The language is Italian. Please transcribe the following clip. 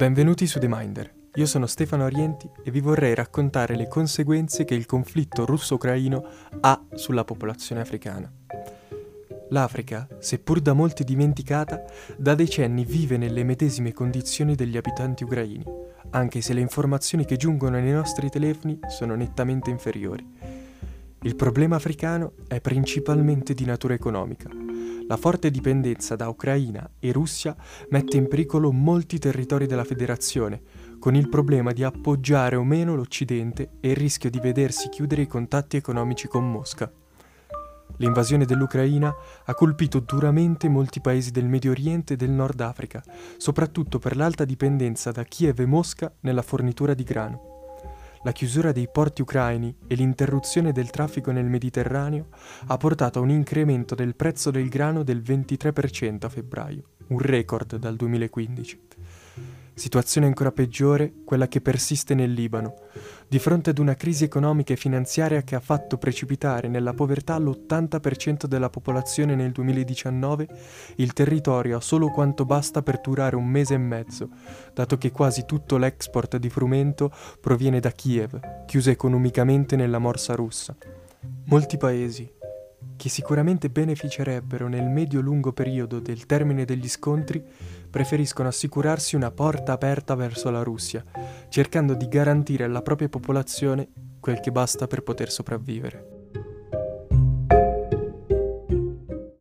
Benvenuti su The Minder. Io sono Stefano Orienti e vi vorrei raccontare le conseguenze che il conflitto russo-ucraino ha sulla popolazione africana. L'Africa, seppur da molti dimenticata, da decenni vive nelle medesime condizioni degli abitanti ucraini, anche se le informazioni che giungono nei nostri telefoni sono nettamente inferiori. Il problema africano è principalmente di natura economica la forte dipendenza da Ucraina e Russia mette in pericolo molti territori della Federazione, con il problema di appoggiare o meno l'Occidente e il rischio di vedersi chiudere i contatti economici con Mosca. L'invasione dell'Ucraina ha colpito duramente molti paesi del Medio Oriente e del Nord Africa, soprattutto per l'alta dipendenza da Kiev e Mosca nella fornitura di grano la chiusura dei porti ucraini e l'interruzione del traffico nel Mediterraneo ha portato a un incremento del prezzo del grano del 23% a febbraio, un record dal 2015. Situazione ancora peggiore quella che persiste nel Libano, di fronte ad una crisi economica e finanziaria che ha fatto precipitare nella povertà l'80% della popolazione nel 2019, il territorio ha solo quanto basta per durare un mese e mezzo, dato che quasi tutto l'export di frumento proviene da Kiev, chiusa economicamente nella morsa russa. Molti paesi, che sicuramente beneficerebbero nel medio-lungo periodo del termine degli scontri, preferiscono assicurarsi una porta aperta verso la Russia, cercando di garantire alla propria popolazione quel che basta per poter sopravvivere.